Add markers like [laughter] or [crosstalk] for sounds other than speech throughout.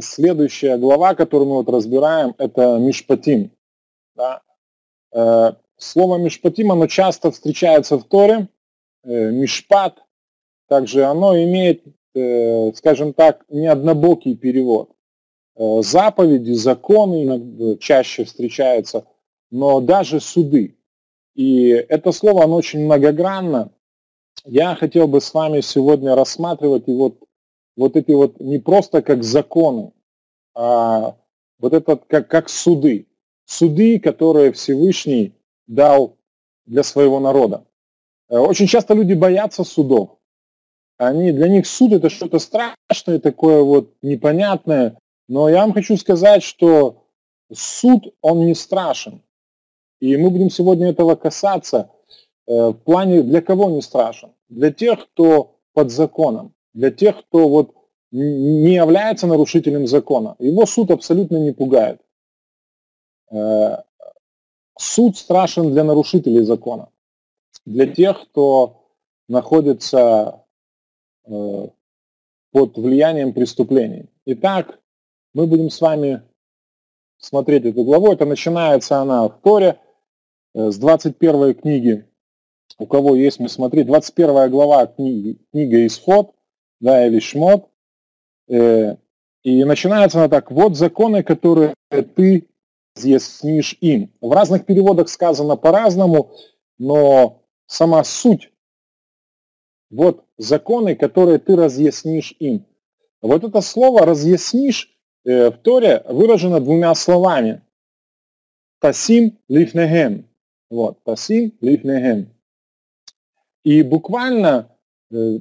следующая глава, которую мы вот разбираем, это Мишпатим. Да? Э, слово Мишпатим, оно часто встречается в Торе, э, Мишпат, также оно имеет, э, скажем так, неоднобокий перевод. Заповеди, законы чаще встречаются, но даже суды. И это слово, оно очень многогранно. Я хотел бы с вами сегодня рассматривать и вот вот эти вот не просто как законы, а вот этот как, как суды. Суды, которые Всевышний дал для своего народа. Э, очень часто люди боятся судов. Они, для них суд это что-то страшное, такое вот непонятное. Но я вам хочу сказать, что суд, он не страшен. И мы будем сегодня этого касаться э, в плане, для кого не страшен? Для тех, кто под законом для тех, кто вот не является нарушителем закона. Его суд абсолютно не пугает. Э, суд страшен для нарушителей закона. Для тех, кто находится э, под влиянием преступлений. Итак, мы будем с вами смотреть эту главу. Это начинается она в Торе э, с 21 книги. У кого есть, мы смотреть. 21 глава книги, книга Исход да, или шмот. Э, и начинается она так, вот законы, которые ты разъяснишь им. В разных переводах сказано по-разному, но сама суть, вот законы, которые ты разъяснишь им. Вот это слово «разъяснишь» э, в Торе выражено двумя словами. Тасим лифнехем. Вот, тасим лифнехем. И буквально э,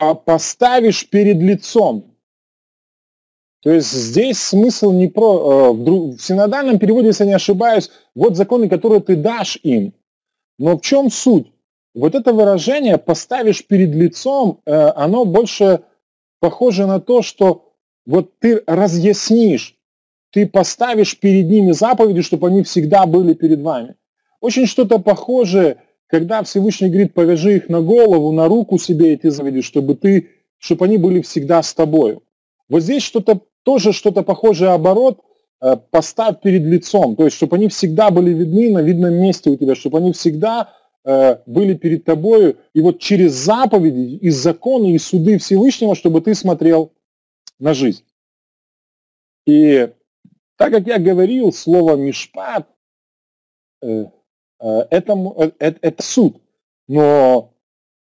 поставишь перед лицом. То есть здесь смысл не про... Э, в синодальном переводе, если не ошибаюсь, вот законы, которые ты дашь им. Но в чем суть? Вот это выражение «поставишь перед лицом», э, оно больше похоже на то, что вот ты разъяснишь, ты поставишь перед ними заповеди, чтобы они всегда были перед вами. Очень что-то похожее когда Всевышний говорит, повяжи их на голову, на руку себе эти заповеди, чтобы ты, чтобы они были всегда с тобою. Вот здесь что-то тоже что-то похожее оборот, э, поставь перед лицом, то есть чтобы они всегда были видны на видном месте у тебя, чтобы они всегда э, были перед тобою, и вот через заповеди, и законы, и суды Всевышнего, чтобы ты смотрел на жизнь. И так как я говорил, слово «мишпат», Э, это, э, это, это суд. Но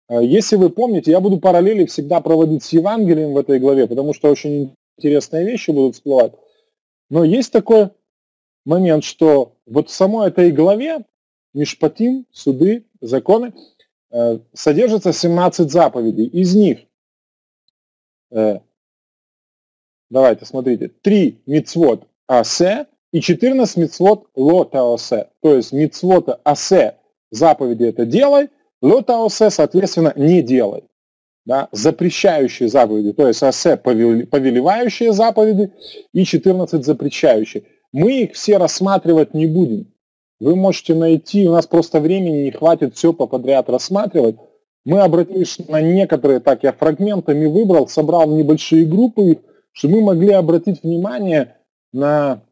э, если вы помните, я буду параллели всегда проводить с Евангелием в этой главе, потому что очень интересные вещи будут всплывать. Но есть такой момент, что вот в самой этой главе Мишпатим, суды, законы, содержится 17 заповедей. Из них, давайте, смотрите, 3 мицвод асе, и 14 мицвод лотаосе, то есть мицвота асе, заповеди это делай, лотаосе, соответственно, не делай. Да, запрещающие заповеди, то есть асе повелевающие заповеди и 14 запрещающие. Мы их все рассматривать не будем. Вы можете найти, у нас просто времени не хватит все по подряд рассматривать. Мы обратились на некоторые, так я фрагментами выбрал, собрал небольшие группы чтобы мы могли обратить внимание на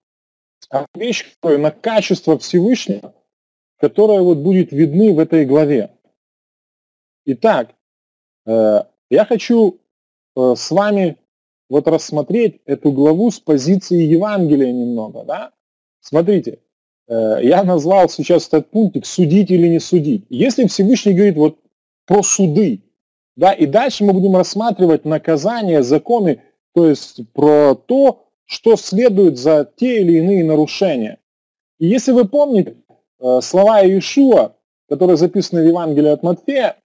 а вещь, на качество Всевышнего, которое вот будет видны в этой главе. Итак, э, я хочу э, с вами вот рассмотреть эту главу с позиции Евангелия немного. Да? Смотрите, э, я назвал сейчас этот пунктик «судить или не судить». Если Всевышний говорит вот про суды, да, и дальше мы будем рассматривать наказания, законы, то есть про то, что следует за те или иные нарушения. И если вы помните э, слова Иешуа, которые записаны в Евангелии от Матфея,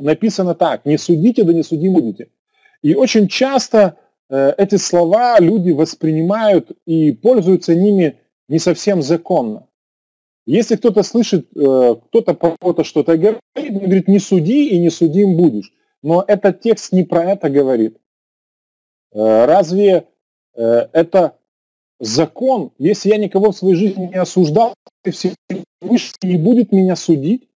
написано так, не судите, да не судим будете. И очень часто э, эти слова люди воспринимают и пользуются ними не совсем законно. Если кто-то слышит, э, кто-то кого-то что-то говорит, он говорит, не суди и не судим будешь. Но этот текст не про это говорит. Разве это закон, если я никого в своей жизни не осуждал, Всевышний не будет меня судить.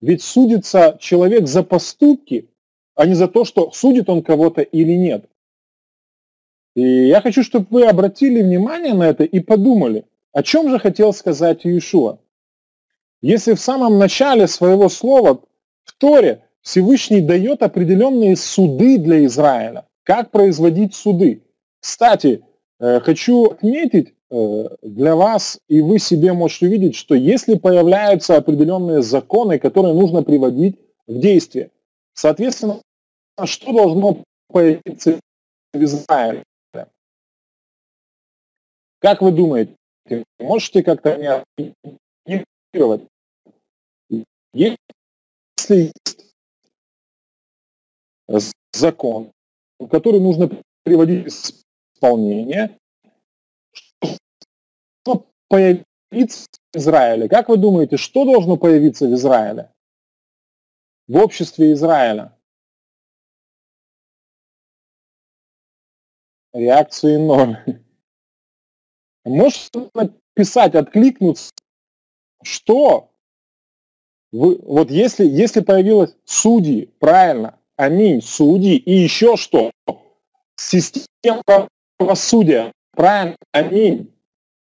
Ведь судится человек за поступки, а не за то, что судит он кого-то или нет. И я хочу, чтобы вы обратили внимание на это и подумали, о чем же хотел сказать Иешуа. Если в самом начале своего слова в Торе Всевышний дает определенные суды для Израиля, как производить суды. Кстати, э, хочу отметить э, для вас, и вы себе можете увидеть, что если появляются определенные законы, которые нужно приводить в действие, соответственно, что должно появиться в Израиле? Как вы думаете, можете как-то реагировать? Если есть закон, который нужно приводить в исполнение, что появиться в Израиле? Как вы думаете, что должно появиться в Израиле? В обществе Израиля? Реакции ноль. Можете написать, откликнуться, что вы, вот если, если появилось судьи, правильно, аминь, судьи, и еще что? Система правосудия, правильно, аминь.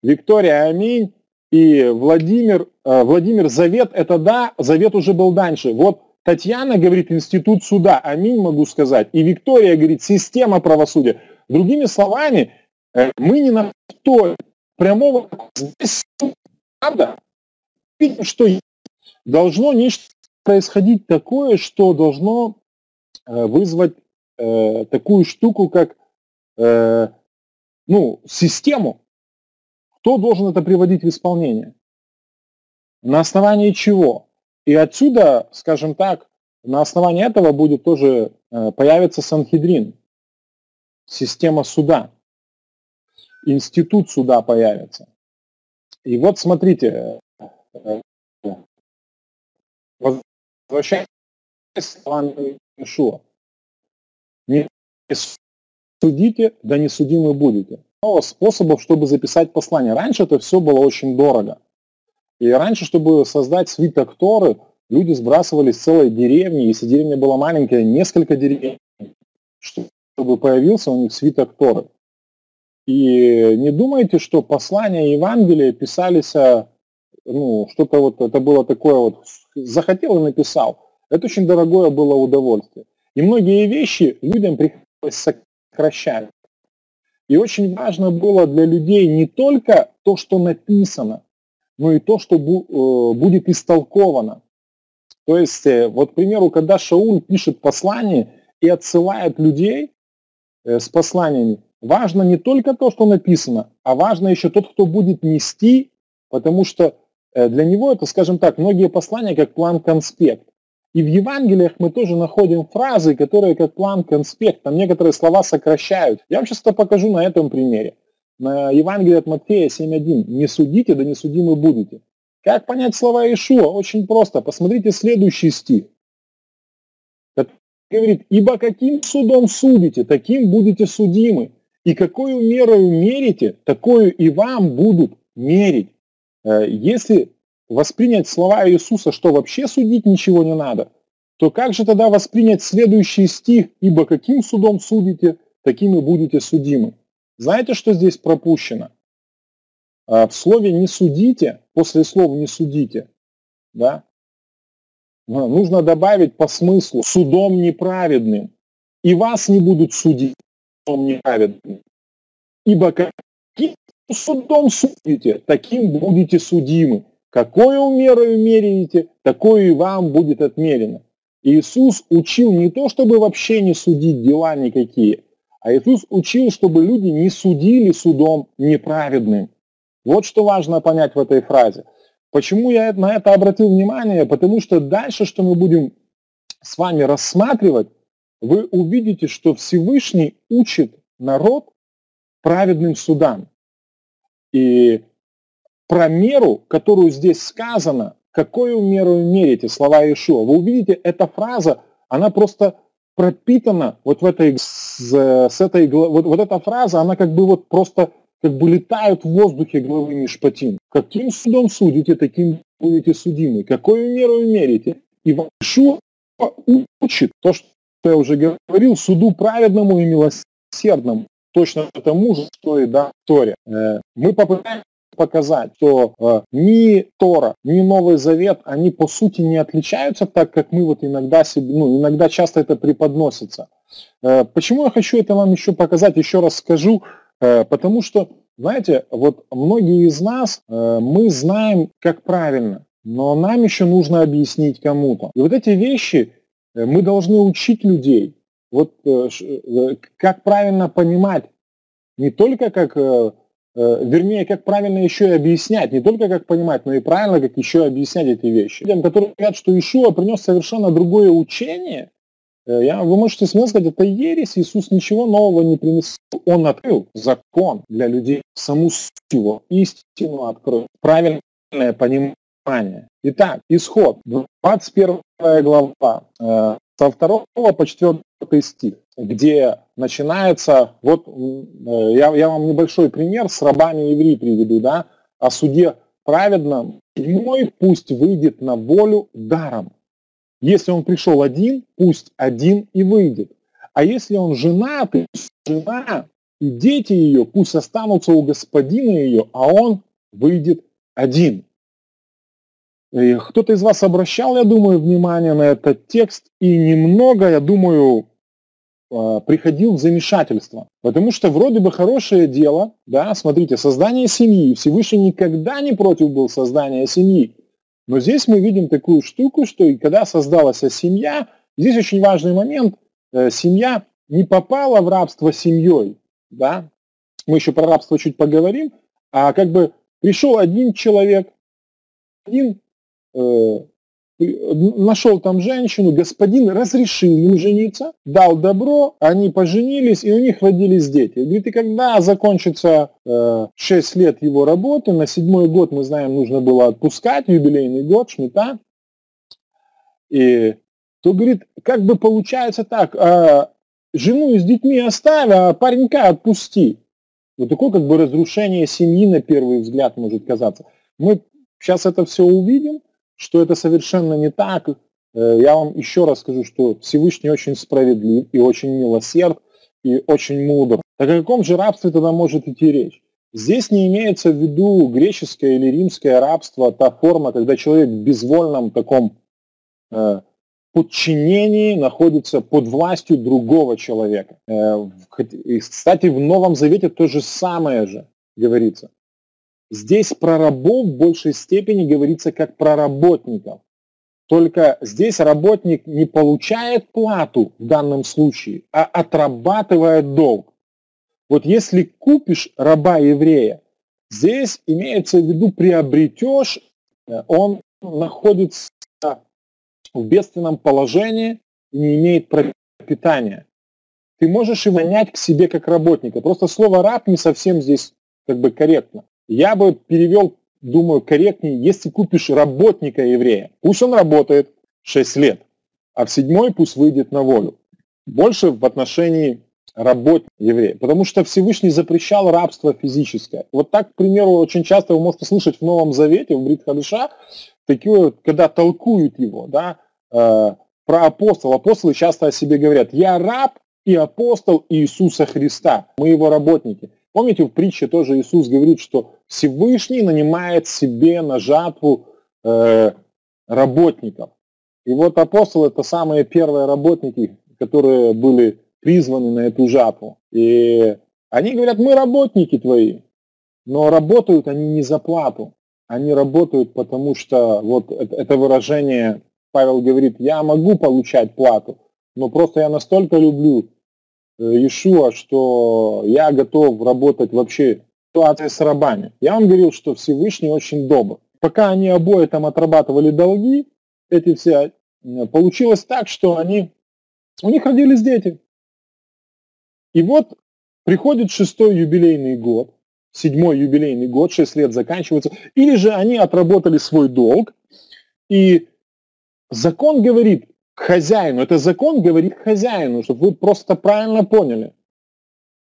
Виктория, аминь. И Владимир, э, Владимир, завет это да, завет уже был дальше. Вот Татьяна говорит институт суда, аминь могу сказать. И Виктория говорит система правосудия. Другими словами, э, мы не на то прямого здесь, правда? Что должно нечто происходить такое, что должно э, вызвать такую штуку, как э, ну, систему. Кто должен это приводить в исполнение? На основании чего? И отсюда, скажем так, на основании этого будет тоже э, появится Санхедрин, система суда институт суда появится. И вот смотрите, возвращаясь к словам Ишуа, не судите, да не судимы будете. Много способов, чтобы записать послание. Раньше это все было очень дорого. И раньше, чтобы создать свиток Торы, люди сбрасывали с целой деревни, если деревня была маленькая, несколько деревень, чтобы появился у них свиток Торы. И не думайте, что послания Евангелия писались, а, ну, что-то вот, это было такое вот, захотел и написал. Это очень дорогое было удовольствие. И многие вещи людям приходилось сокращать. И очень важно было для людей не только то, что написано, но и то, что э, будет истолковано. То есть, э, вот, к примеру, когда Шауль пишет послание и отсылает людей э, с посланиями, важно не только то, что написано, а важно еще тот, кто будет нести, потому что для него это, скажем так, многие послания как план-конспект. И в Евангелиях мы тоже находим фразы, которые как план-конспект, там некоторые слова сокращают. Я вам сейчас это покажу на этом примере. На Евангелие от Матфея 7.1. «Не судите, да не судимы будете». Как понять слова Ишуа? Очень просто. Посмотрите следующий стих. Говорит, «Ибо каким судом судите, таким будете судимы, и какую мерою мерите, такую и вам будут мерить. Э, если воспринять слова Иисуса, что вообще судить ничего не надо, то как же тогда воспринять следующий стих, ибо каким судом судите, таким и будете судимы? Знаете, что здесь пропущено? Э, в слове «не судите», после слова «не судите», да, нужно добавить по смыслу «судом неправедным», и вас не будут судить судом неправедным. Ибо каким судом судите, таким будете судимы. Какую мерою меряете, такое и вам будет отмерено. Иисус учил не то, чтобы вообще не судить дела никакие, а Иисус учил, чтобы люди не судили судом неправедным. Вот что важно понять в этой фразе. Почему я на это обратил внимание? Потому что дальше, что мы будем с вами рассматривать, вы увидите, что Всевышний учит народ праведным судам. И про меру, которую здесь сказано, какую меру мерите, слова Иешуа, вы увидите, эта фраза, она просто пропитана вот в этой, с, с этой, вот, вот эта фраза, она как бы вот просто как бы летают в воздухе главы Мишпатин. Каким судом судите, таким будете судимы. Какую меру мерите? И Иешуа учит то, что я уже говорил, суду праведному и милосердному. точно тому же, что и да, Торе. Э, мы попытаемся показать, что э, ни Тора, ни Новый Завет, они по сути не отличаются так, как мы вот иногда себе, ну, иногда часто это преподносится. Э, почему я хочу это вам еще показать, еще раз скажу, э, потому что, знаете, вот многие из нас, э, мы знаем, как правильно, но нам еще нужно объяснить кому-то. И вот эти вещи э, мы должны учить людей, вот э, э, как правильно понимать, не только как Э, вернее, как правильно еще и объяснять, не только как понимать, но и правильно, как еще объяснять эти вещи. Людям, которые говорят, что Ишуа принес совершенно другое учение, э, я, вы можете смело сказать, это ересь, Иисус ничего нового не принес. Он открыл закон для людей, саму его, истину открыл, правильное понимание. Итак, исход, 21 глава, э, со 2 по 4 стих где начинается, вот э, я, я вам небольшой пример с рабами евреи приведу, да, о суде праведном, седьмой пусть выйдет на волю даром. Если он пришел один, пусть один и выйдет. А если он женат, жена и дети ее, пусть останутся у господина ее, а он выйдет один. Кто-то из вас обращал, я думаю, внимание на этот текст, и немного, я думаю, приходил в замешательство. Потому что вроде бы хорошее дело, да, смотрите, создание семьи. Всевышний никогда не против был создания семьи. Но здесь мы видим такую штуку, что и когда создалась семья, здесь очень важный момент, э, семья не попала в рабство семьей, да, мы еще про рабство чуть поговорим, а как бы пришел один человек, один э, нашел там женщину, господин разрешил ему жениться, дал добро, они поженились, и у них родились дети. Говорит, и когда закончится э, 6 лет его работы, на седьмой год, мы знаем, нужно было отпускать, юбилейный год, шмита, и то, говорит, как бы получается так, э, жену с детьми оставь, а паренька отпусти. Вот такое как бы разрушение семьи на первый взгляд может казаться. Мы сейчас это все увидим, что это совершенно не так. Э, я вам еще раз скажу, что Всевышний очень справедлив и очень милосерд и очень мудр. Так о каком же рабстве тогда может идти речь? Здесь не имеется в виду греческое или римское рабство, та форма, когда человек в безвольном таком э, подчинении находится под властью другого человека. Э, и, кстати, в Новом Завете то же самое же говорится. Здесь про рабов в большей степени говорится как про работников. Только здесь работник не получает плату в данном случае, а отрабатывает долг. Вот если купишь раба-еврея, здесь имеется в виду приобретешь, э, он находится в бедственном положении и не имеет пропитания. Ты можешь его нанять к себе как работника. Просто слово раб не совсем здесь как бы корректно. Я бы перевел, думаю, корректнее, если купишь работника еврея, пусть он работает 6 лет, а в седьмой пусть выйдет на волю. Больше в отношении работника еврея, потому что Всевышний запрещал рабство физическое. Вот так, к примеру, очень часто вы можете слышать в Новом Завете, в Брит такие, когда толкуют его, да, э, про апостола. Апостолы часто о себе говорят, я раб и апостол Иисуса Христа, мы его работники. Помните, в притче тоже Иисус говорит, что Всевышний нанимает себе на жатву э, работников. И вот апостолы это самые первые работники, которые были призваны на эту жатву. И они говорят, мы работники твои, но работают они не за плату. Они работают, потому что вот это выражение, Павел говорит, я могу получать плату, но просто я настолько люблю Э, Иешуа, что я готов работать вообще в ситуации с рабами. Я вам говорил, что Всевышний очень добр. Пока они обои там отрабатывали долги, эти все, э, получилось так, что они, у них родились дети. И вот приходит шестой юбилейный год, седьмой юбилейный год, шесть лет заканчивается, или же они отработали свой долг, и закон говорит, хозяину. Это закон говорит хозяину, чтобы вы просто правильно поняли.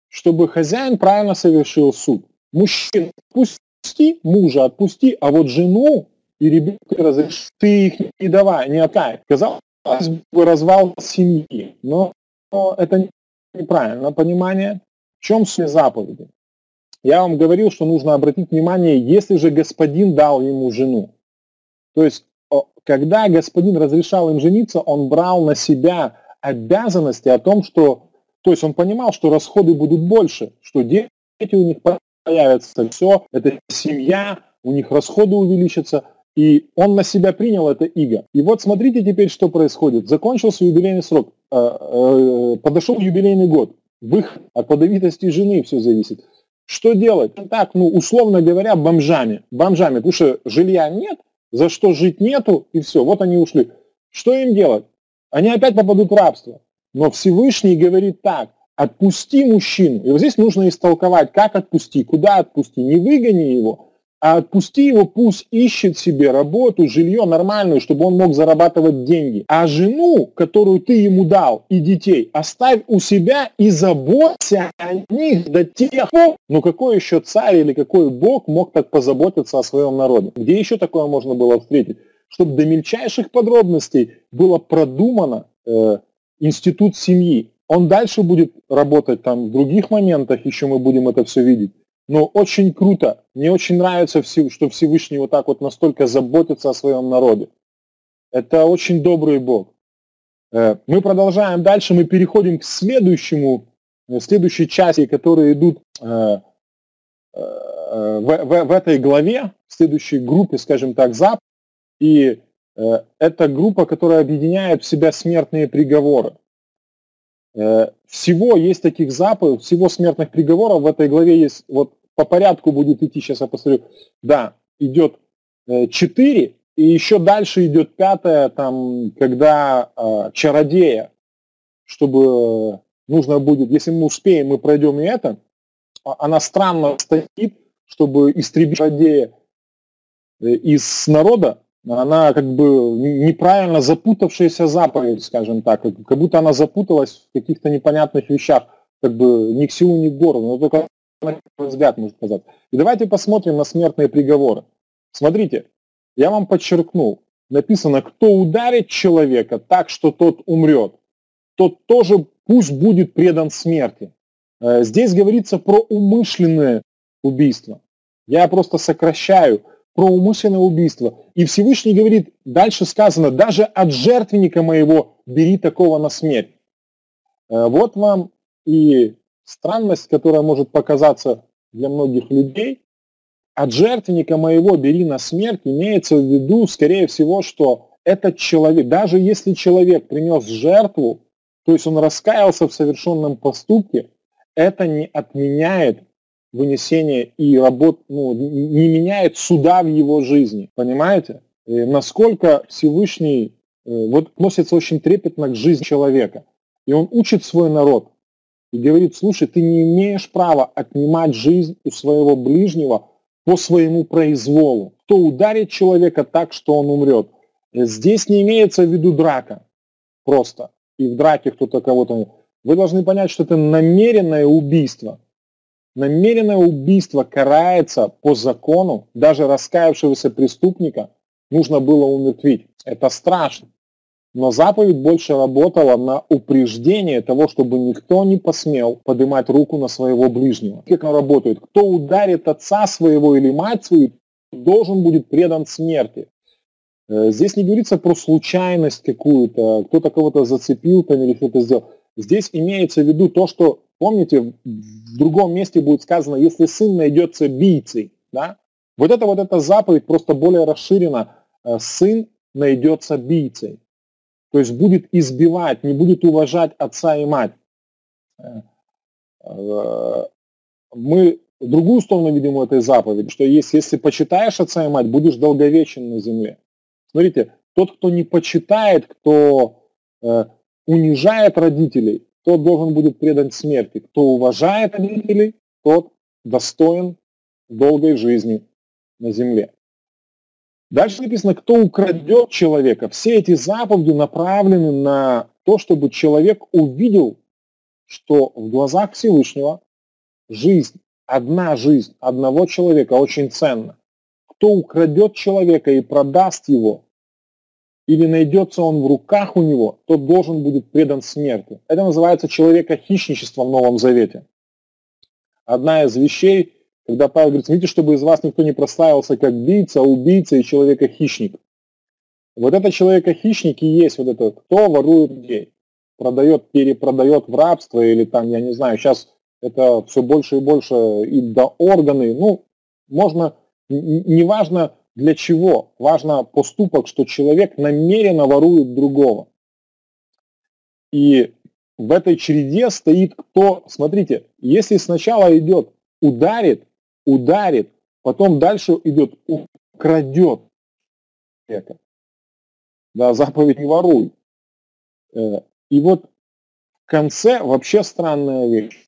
Чтобы хозяин правильно совершил суд. Мужчина отпусти, мужа отпусти, а вот жену и ребенка разреши, ты их не давай, не отдай. Казалось бы, развал семьи. Но, но это неправильное понимание. В чем суть заповеди? Я вам говорил, что нужно обратить внимание, если же господин дал ему жену. То есть, когда господин разрешал им жениться, он брал на себя обязанности о том, что, то есть он понимал, что расходы будут больше, что дети у них появятся, все, это семья, у них расходы увеличатся, и он на себя принял это иго. И вот смотрите теперь, что происходит. Закончился юбилейный срок, э, э, подошел юбилейный год. В их от плодовитости жены все зависит. Что делать? Так, ну, условно говоря, бомжами. Бомжами, потому что жилья нет, за что жить нету, и все, вот они ушли. Что им делать? Они опять попадут в рабство. Но Всевышний говорит так, отпусти мужчину. И вот здесь нужно истолковать, как отпусти, куда отпусти. Не выгони его, а отпусти его, пусть ищет себе работу, жилье нормальную, чтобы он мог зарабатывать деньги. А жену, которую ты ему дал, и детей, оставь у себя и заботься о них до тех пор. Ну какой еще царь или какой бог мог так позаботиться о своем народе? Где еще такое можно было встретить? Чтобы до мельчайших подробностей было продумано э, институт семьи. Он дальше будет работать там в других моментах, еще мы будем это все видеть. Но очень круто. Мне очень нравится, что Всевышний вот так вот настолько заботится о своем народе. Это очень добрый Бог. Э, мы продолжаем дальше, мы переходим к следующему, э, следующей части, которые идут э, в, в, в этой главе, в следующей группе, скажем так, ЗАП. И это группа, которая объединяет в себя смертные приговоры. Э, всего есть таких заповедей, всего смертных приговоров. В этой главе есть, вот по порядку будет идти, сейчас я посмотрю, да, идет 4, э, и еще дальше идет пятое, там, когда э, чародея, чтобы нужно будет, если мы успеем, мы пройдем и это, а, она странно стоит, чтобы истребить чародея из народа, она как бы неправильно запутавшаяся заповедь, скажем так, как будто она запуталась в каких-то непонятных вещах, как бы ни к силу, ни к городу, но только на взгляд может казаться. И давайте посмотрим на смертные приговоры. Смотрите, я вам подчеркнул, написано, кто ударит человека так, что тот умрет, тот тоже пусть будет предан смерти. Э, здесь говорится про умышленное убийство. Я просто сокращаю про умышленное убийство. И Всевышний говорит, дальше сказано, даже от жертвенника моего бери такого на смерть. Э, вот вам и странность, которая может показаться для многих людей. От жертвенника моего бери на смерть имеется в виду, скорее всего, что этот человек, даже если человек принес жертву, то есть он раскаялся в совершенном поступке, это не отменяет вынесение и работ, ну, не меняет суда в его жизни. Понимаете? И насколько Всевышний э, вот относится очень трепетно к жизни человека. И он учит свой народ и говорит, слушай, ты не имеешь права отнимать жизнь у своего ближнего по своему произволу. Кто ударит человека так, что он умрет. Здесь не имеется в виду драка просто. И в драке кто-то кого-то... Вы должны понять, что это намеренное убийство намеренное убийство карается по закону, даже раскаявшегося преступника нужно было умертвить. Это страшно. Но заповедь больше работала на упреждение того, чтобы никто не посмел поднимать руку на своего ближнего. Как она работает? Кто ударит отца своего или мать свою, должен будет предан смерти. Э, здесь не говорится про случайность какую-то, кто-то кого-то зацепил там или что-то сделал. Здесь имеется в виду то, что Помните, в другом месте будет сказано, если сын найдется бийцей, да? Вот это вот эта заповедь просто более расширена. Э, сын найдется бийцей. То есть будет избивать, не будет уважать отца и мать. Э, э, мы другую сторону видим у этой заповеди, что есть, если почитаешь отца и мать, будешь долговечен на земле. Смотрите, тот, кто не почитает, кто э, унижает родителей, тот должен будет предан смерти. Кто уважает родителей, тот достоин долгой жизни на земле. Дальше написано, кто украдет человека. Все эти заповеди направлены на то, чтобы человек увидел, что в глазах Всевышнего жизнь, одна жизнь одного человека очень ценна. Кто украдет человека и продаст его, или найдется он в руках у него, тот должен будет предан смерти. Это называется человека хищничество в Новом Завете. одна из вещей, когда Павел говорит, смотрите, чтобы из вас никто не прославился как бийца, убийца и человека-хищник. Вот это человека-хищник и есть вот это, кто ворует людей, продает, перепродает в рабство или там, я не знаю, сейчас это все больше и больше и до органы, ну, можно, неважно для чего, важно поступок, что человек намеренно ворует другого. И в этой череде стоит кто, смотрите, если сначала идет ударит, ударит, потом дальше идет украдет человека. Да, заповедь не воруй. Э, и вот в конце вообще странная вещь.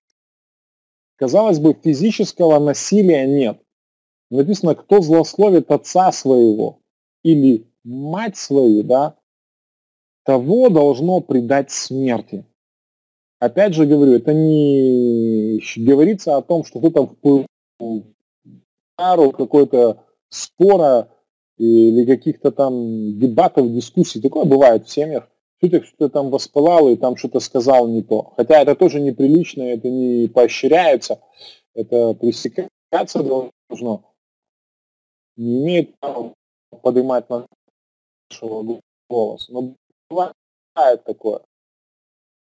Казалось бы, физического насилия нет. Написано, кто злословит отца своего или мать свою, да, того должно предать смерти. Опять же говорю, это не говорится о том, что кто-то в пару какой-то спора или каких-то там дебатов, дискуссий. Такое бывает в семьях. Кто-то что-то там воспылал и там что-то сказал не то. Хотя это тоже неприлично, это не поощряется, это пресекаться должно. Не имеет права поднимать нашего голоса. Но бывает такое.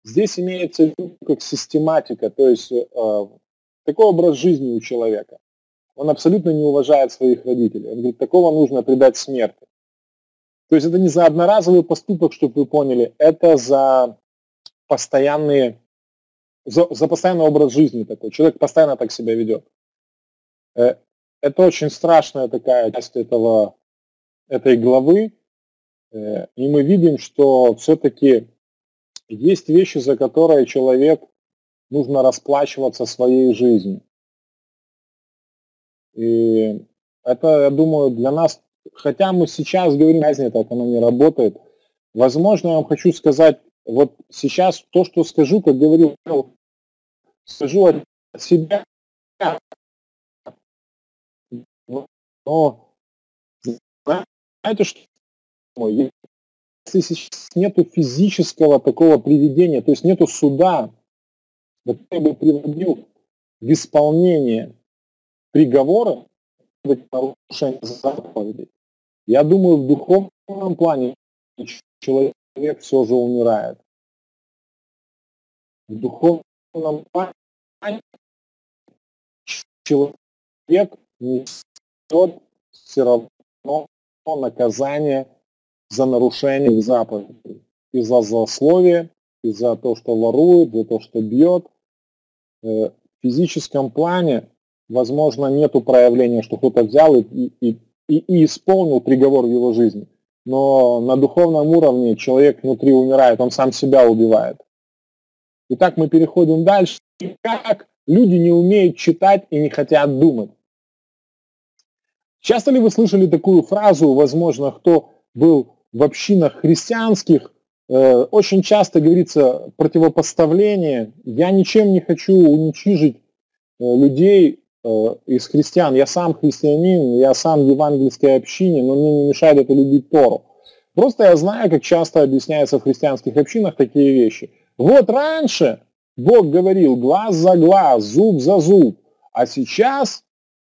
Здесь имеется в виду как систематика, то есть э, такой образ жизни у человека. Он абсолютно не уважает своих родителей. Он говорит, такого нужно предать смерти. То есть это не за одноразовый поступок, чтобы вы поняли, это за постоянные, за, за постоянный образ жизни такой. Человек постоянно так себя ведет. Это очень страшная такая часть этого, этой главы. Э, и мы видим, что все-таки есть вещи, за которые человек нужно расплачиваться своей жизнью. И это, я думаю, для нас, хотя мы сейчас говорим, разница, так оно не работает. Возможно, я вам хочу сказать, вот сейчас то, что скажу, как говорил, скажу от себя, но знаете, что если сейчас нету физического такого приведения, то есть нету суда, который бы приводил в исполнение приговора нарушение заповедей, я думаю, в духовном плане человек все же умирает. В духовном плане человек несет все равно наказание за нарушение заповедей. И за злословие, и за то, что ворует, за то, что бьет. Э, в физическом плане, возможно, нет проявления, что кто-то взял и, и, и, и исполнил приговор в его жизни. Но на духовном уровне человек внутри умирает, он сам себя убивает. Итак, мы переходим дальше. Как люди не умеют читать и не хотят думать? Часто ли вы слышали такую фразу, возможно, кто был в общинах христианских э, очень часто говорится противопоставление. Я ничем не хочу уничижить э, людей э, из христиан. Я сам христианин, я сам в евангельской общине, но мне не мешает это любить Тору. Просто я знаю, как часто объясняется в христианских общинах такие вещи. Вот раньше Бог говорил глаз за глаз, зуб за зуб, а сейчас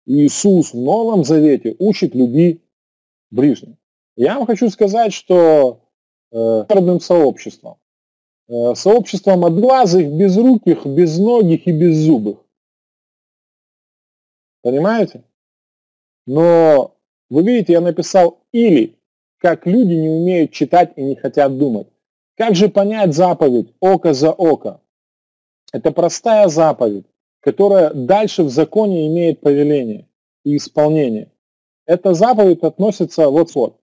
Иисус в Новом Завете учит люби ближнего. Я вам хочу сказать, что э, сообществом, э, сообществом одноглазых, безруких, безногих и беззубых. Понимаете? Но вы видите, я написал «или», как люди не умеют читать и не хотят думать. Как же понять заповедь «око за око»? Это простая заповедь, которая дальше в законе имеет повеление и исполнение. Эта заповедь относится вот вот.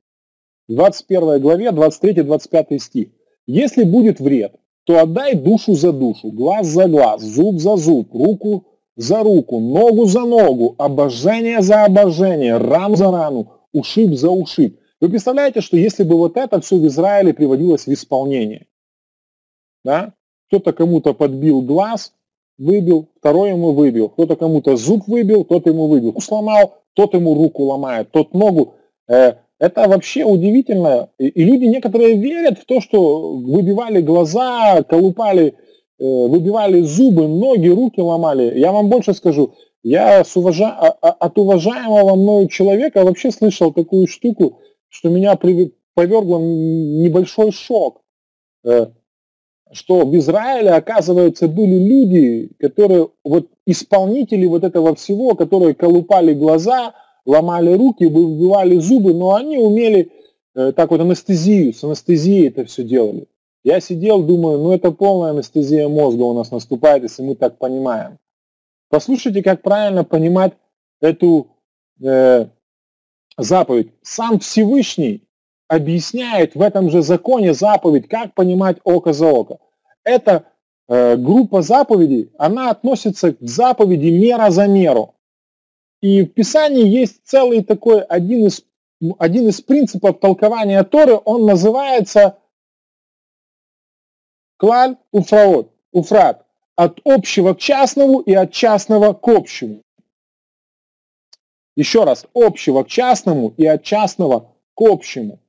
21 главе, 23-25 стих. Если будет вред, то отдай душу за душу, глаз за глаз, зуб за зуб, руку за руку, ногу за ногу, обожение за обожение, ран за рану, ушиб за ушиб. Вы представляете, что если бы вот это все в Израиле приводилось в исполнение, да? кто-то кому-то подбил глаз, выбил, второй ему выбил, кто-то кому-то зуб выбил, тот ему выбил, сломал, тот ему руку ломает, тот ногу. Э, это вообще удивительно. И, люди некоторые верят в то, что выбивали глаза, колупали выбивали зубы, ноги, руки ломали. Я вам больше скажу, я с уважа... А, а, от уважаемого мною человека вообще слышал такую штуку, что меня повергло небольшой шок, э, что в Израиле, оказывается, были люди, которые, вот исполнители вот этого всего, которые колупали глаза, ломали руки, выбивали зубы, но они умели э, так вот анестезию, с анестезией это все делали. Я сидел, думаю, ну это полная анестезия мозга у нас наступает, если мы так понимаем. Послушайте, как правильно понимать эту э, заповедь. Сам Всевышний объясняет в этом же законе заповедь, как понимать око за око. Эта э, группа заповедей, она относится к заповеди мера за меру. И в Писании есть целый такой один из, один из принципов толкования Торы, он называется клаль уфраот, уфрат от общего к частному и от частного к общему. Еще раз, общего к частному и от частного к общему.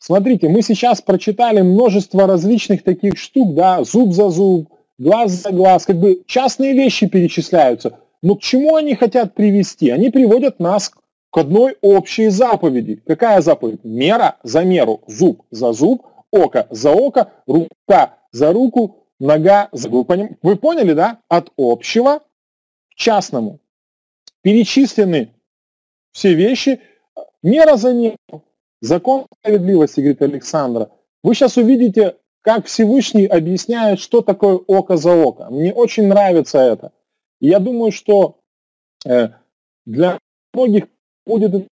Смотрите, мы сейчас прочитали множество различных таких штук, да, зуб за зуб, глаз за глаз, как бы частные вещи перечисляются. Но к чему они хотят привести? Они приводят нас к одной общей заповеди. Какая заповедь? Мера за меру, зуб за зуб, око за око, рука за руку, нога, вы, поним, вы поняли, да? От общего к частному. Перечислены все вещи, мера за меру, закон справедливости, говорит Александра. Вы сейчас увидите, как Всевышний объясняет, что такое око за око. Мне очень нравится это. И я думаю, что э, для многих будет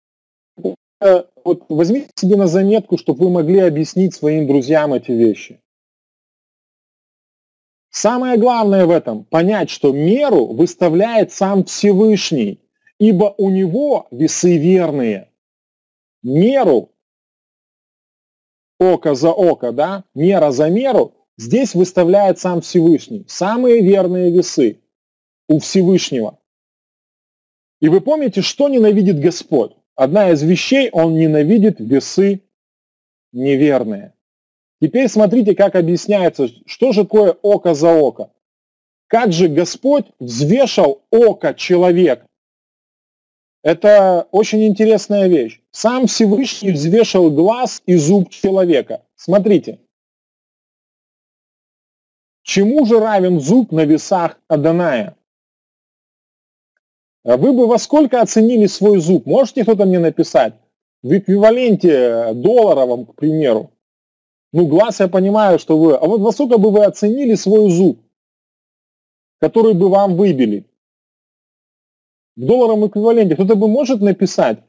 вот возьмите себе на заметку, чтобы вы могли объяснить своим друзьям эти вещи. Самое главное в этом – понять, что меру выставляет сам Всевышний, ибо у него весы верные. Меру, око за око, да, мера за меру, здесь выставляет сам Всевышний. Самые верные весы у Всевышнего. И вы помните, что ненавидит Господь? Одна из вещей, он ненавидит весы неверные. Теперь смотрите, как объясняется, что же такое око за око. Как же Господь взвешал око человека? Это очень интересная вещь. Сам Всевышний взвешал глаз и зуб человека. Смотрите. Чему же равен зуб на весах Аданая? Вы бы во сколько оценили свой зуб? Можете кто-то мне написать? В эквиваленте долларовом, к примеру. Ну, глаз я понимаю, что вы... А вот во сколько бы вы оценили свой зуб, который бы вам выбили? В долларовом эквиваленте кто-то бы может написать?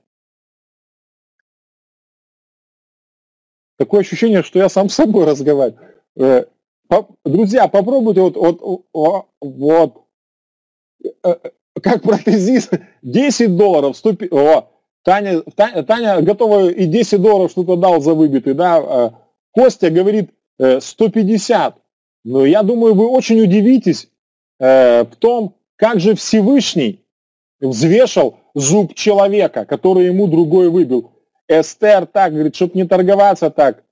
Такое ощущение, что я сам с собой разговариваю. Э, друзья, попробуйте вот, вот, вот, э, э, как протезист, 10 долларов, 100, о, Таня, Таня, готова и 10 долларов что-то дал за выбитый, да, Костя говорит 150. Э, Но я думаю, вы очень удивитесь в том, как же Всевышний взвешал зуб человека, который ему другой выбил. Эстер так, говорит, чтобы не торговаться так,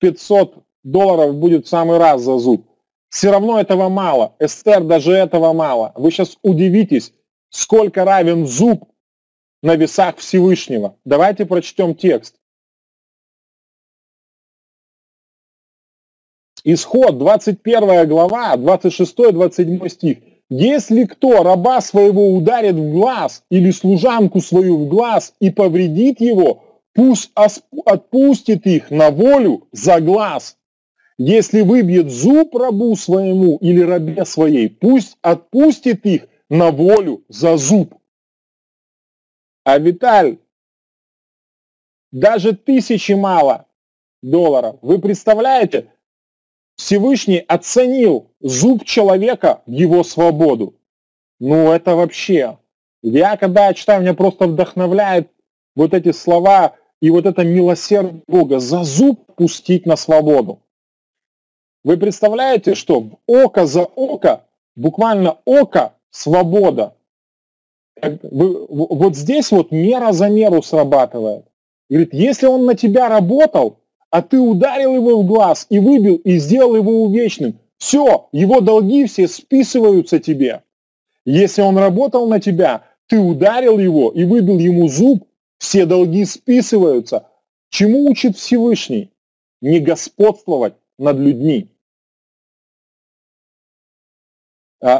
500 долларов будет в самый раз за зуб. Все равно этого мало. Эстер даже этого мало. Вы сейчас удивитесь, сколько равен зуб на весах Всевышнего. Давайте прочтем текст. Исход, 21 глава, 26-27 стих. Если кто раба своего ударит в глаз или служанку свою в глаз и повредит его, пусть отпустит их на волю за глаз. Если выбьет зуб рабу своему или рабе своей, пусть отпустит их на волю за зуб. А Виталь, даже тысячи мало долларов. Вы представляете, Всевышний оценил зуб человека в его свободу. Ну, это вообще. Я, когда читаю, меня просто вдохновляет вот эти слова и вот это милосердие Бога за зуб пустить на свободу. Вы представляете, что око за око, буквально око, свобода. Вот здесь вот мера за меру срабатывает. Говорит, если он на тебя работал, а ты ударил его в глаз и выбил, и сделал его увечным, Все, его долги все списываются тебе. Если он работал на тебя, ты ударил его и выбил ему зуб, все долги списываются. Чему учит Всевышний? Не господствовать над людьми.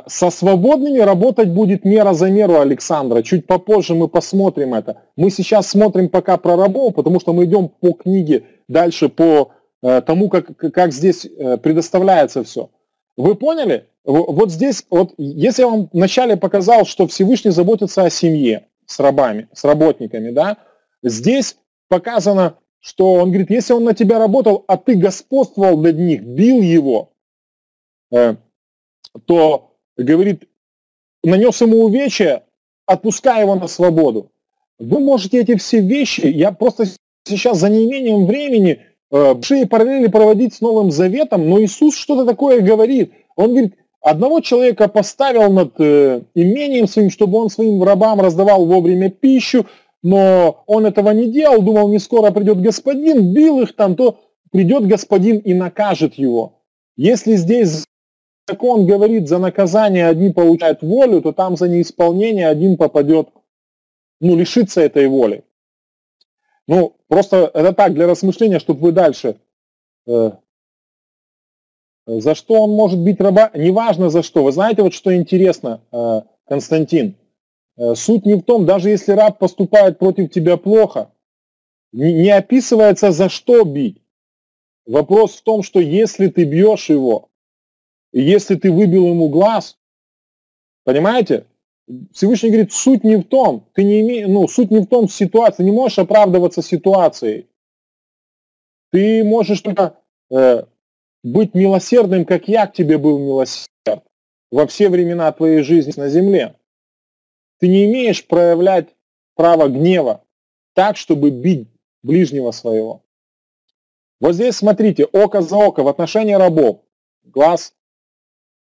Со свободными работать будет мера за меру Александра. Чуть попозже мы посмотрим это. Мы сейчас смотрим пока про рабов, потому что мы идем по книге дальше по э, тому, как, как здесь э, предоставляется все. Вы поняли? Вот здесь, вот если я вам вначале показал, что Всевышний заботится о семье с рабами, с работниками, да, здесь показано, что он говорит, если он на тебя работал, а ты господствовал над них, бил его, э, то, говорит, нанес ему увечья, отпускай его на свободу. Вы можете эти все вещи, я просто сейчас за неимением времени э, большие параллели проводить с Новым Заветом, но Иисус что-то такое говорит. Он говорит, одного человека поставил над э, имением своим, чтобы он своим рабам раздавал вовремя пищу, но он этого не делал, думал, не скоро придет господин, бил их там, то придет господин и накажет его. Если здесь закон говорит, за наказание одни получают волю, то там за неисполнение один попадет, ну, лишится этой воли. Ну, просто это так, для размышления, чтобы вы дальше. Э, за что он может быть раба? Неважно за что. Вы знаете, вот что интересно, э, Константин? Э, суть не в том, даже если раб поступает против тебя плохо, не, не описывается за что бить. Вопрос в том, что если ты бьешь его, если ты выбил ему глаз, понимаете? Всевышний говорит, суть не в том, ты не име... ну, суть не в том ситуации, не можешь оправдываться ситуацией. Ты можешь только э, быть милосердным, как я к тебе был милосерд во все времена твоей жизни на земле. Ты не имеешь проявлять право гнева так, чтобы бить ближнего своего. Вот здесь смотрите, око за око в отношении рабов. Глаз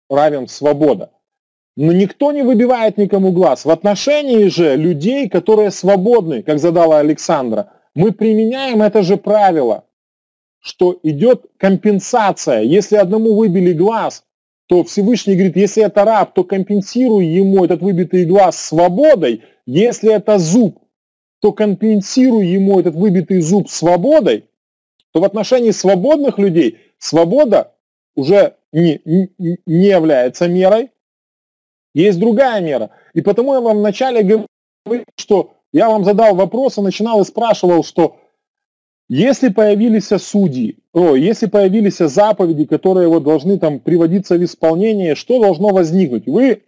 равен свобода. Но никто не выбивает никому глаз. В отношении же людей, которые свободны, как задала Александра, мы применяем это же правило, что идет компенсация. Если одному выбили глаз, то Всевышний говорит, если это раб, то компенсируй ему этот выбитый глаз свободой. Если это зуб, то компенсируй ему этот выбитый зуб свободой. То в отношении свободных людей свобода уже не, не является мерой, есть другая мера. И потому я вам вначале говорил, что я вам задал вопрос и начинал и спрашивал, что если появились судьи, о, если появились заповеди, которые вот должны там приводиться в исполнение, что должно возникнуть? Вы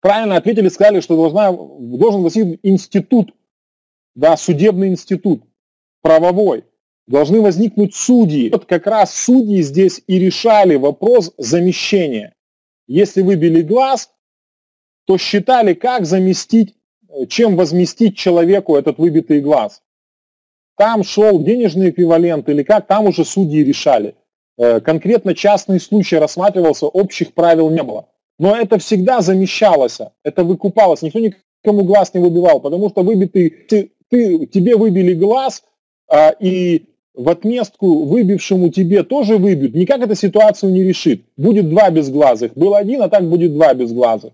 правильно ответили, сказали, что должна, должен возникнуть институт, да, судебный институт, правовой должны возникнуть судьи. Вот как раз судьи здесь и решали вопрос замещения. Если выбили глаз, то считали, как заместить, чем возместить человеку этот выбитый глаз. Там шел денежный эквивалент или как, там уже судьи решали. Э, конкретно частный случай рассматривался, общих правил не было. Но это всегда замещалось, это выкупалось, никто никому глаз не выбивал, потому что выбитый, ты, ты, тебе выбили глаз, а, и в отместку выбившему тебе тоже выбьют, никак эта ситуацию не решит. Будет два безглазых. Был один, а так будет два безглазых.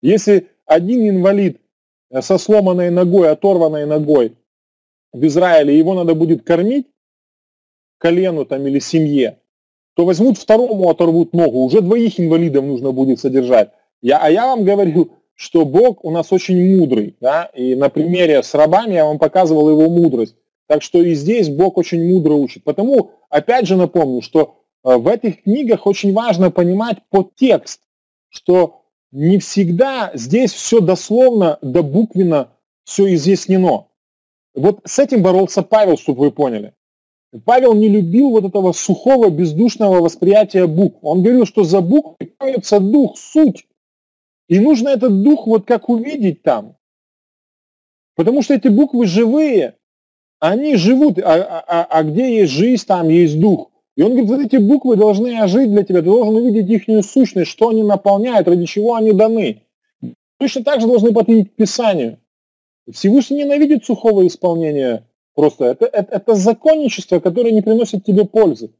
Если один инвалид э, со сломанной ногой, оторванной ногой в Израиле, его надо будет кормить колену там или семье, то возьмут второму, оторвут ногу. Уже двоих инвалидов нужно будет содержать. Я, а я вам говорю, что Бог у нас очень мудрый. Да? И на примере с рабами я вам показывал его мудрость. Так что и здесь Бог очень мудро учит. Потому, опять же напомню, что э, в этих книгах очень важно понимать подтекст, что не всегда здесь все дословно, до буквенно все изъяснено. Вот с этим боролся Павел, чтобы вы поняли. Павел не любил вот этого сухого, бездушного восприятия букв. Он говорил, что за буквой кроется дух, суть. И нужно этот дух вот как увидеть там. Потому что эти буквы живые, они живут, а, а, а, а где есть жизнь, там есть дух. И он говорит, вот эти буквы должны ожить для тебя, ты должен увидеть их сущность, что они наполняют, ради чего они даны. Точно так же должны подходить к Писанию. Всевышний ненавидит сухого исполнения просто. Это, это, это законничество, которое не приносит тебе пользы.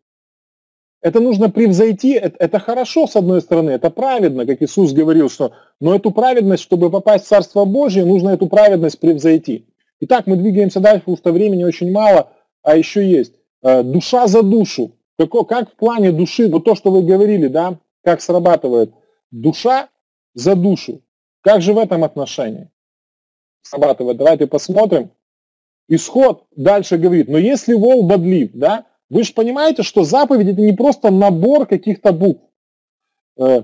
Это нужно превзойти, это, это хорошо с одной стороны, это праведно, как Иисус говорил, что, но эту праведность, чтобы попасть в Царство Божье, нужно эту праведность превзойти. Итак, мы двигаемся дальше, потому что времени очень мало, а еще есть. Э, душа за душу. Как, как в плане души, вот то, что вы говорили, да, как срабатывает. Душа за душу. Как же в этом отношении срабатывает? Давайте посмотрим. Исход дальше говорит, но если вол бодлив, да, вы же понимаете, что заповедь это не просто набор каких-то букв, э,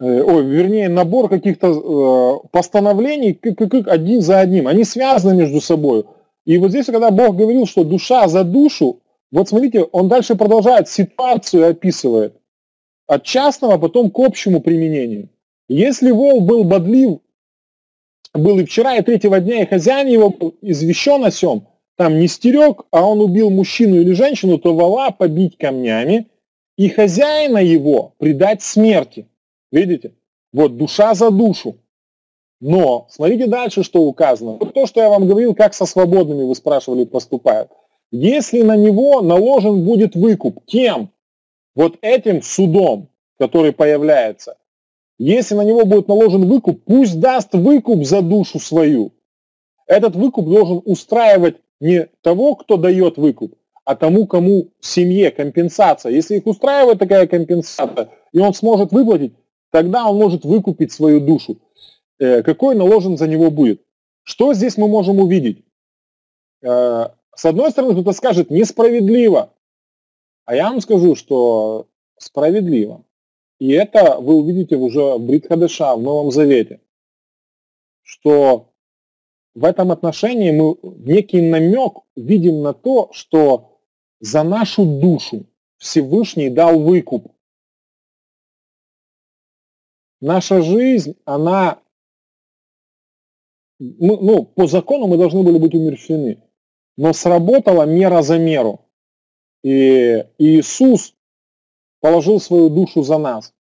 ой, вернее, набор каких-то э, постановлений один за одним. Они связаны между собой. И вот здесь, когда Бог говорил, что душа за душу, вот смотрите, он дальше продолжает, ситуацию описывает. От частного потом к общему применению. Если вол был бодлив, был и вчера, и третьего дня, и хозяин его извещен о сем, там не стерег, а он убил мужчину или женщину, то вола побить камнями и хозяина его предать смерти. Видите? Вот душа за душу. Но смотрите дальше, что указано. Вот то, что я вам говорил, как со свободными, вы спрашивали, поступают. Если на него наложен будет выкуп, кем? Вот этим судом, который появляется. Если на него будет наложен выкуп, пусть даст выкуп за душу свою. Этот выкуп должен устраивать не того, кто дает выкуп, а тому, кому в семье компенсация. Если их устраивает такая компенсация, и он сможет выплатить, тогда он может выкупить свою душу. Э, какой наложен за него будет? Что здесь мы можем увидеть? Э, с одной стороны, кто-то скажет несправедливо, а я вам скажу, что справедливо. И это вы увидите уже в Бритхадыша, в Новом Завете, что в этом отношении мы некий намек видим на то, что за нашу душу Всевышний дал выкуп. Наша жизнь, она, ну, ну, по закону мы должны были быть умерщвлены, но сработала мера за меру. И Иисус положил свою душу за нас.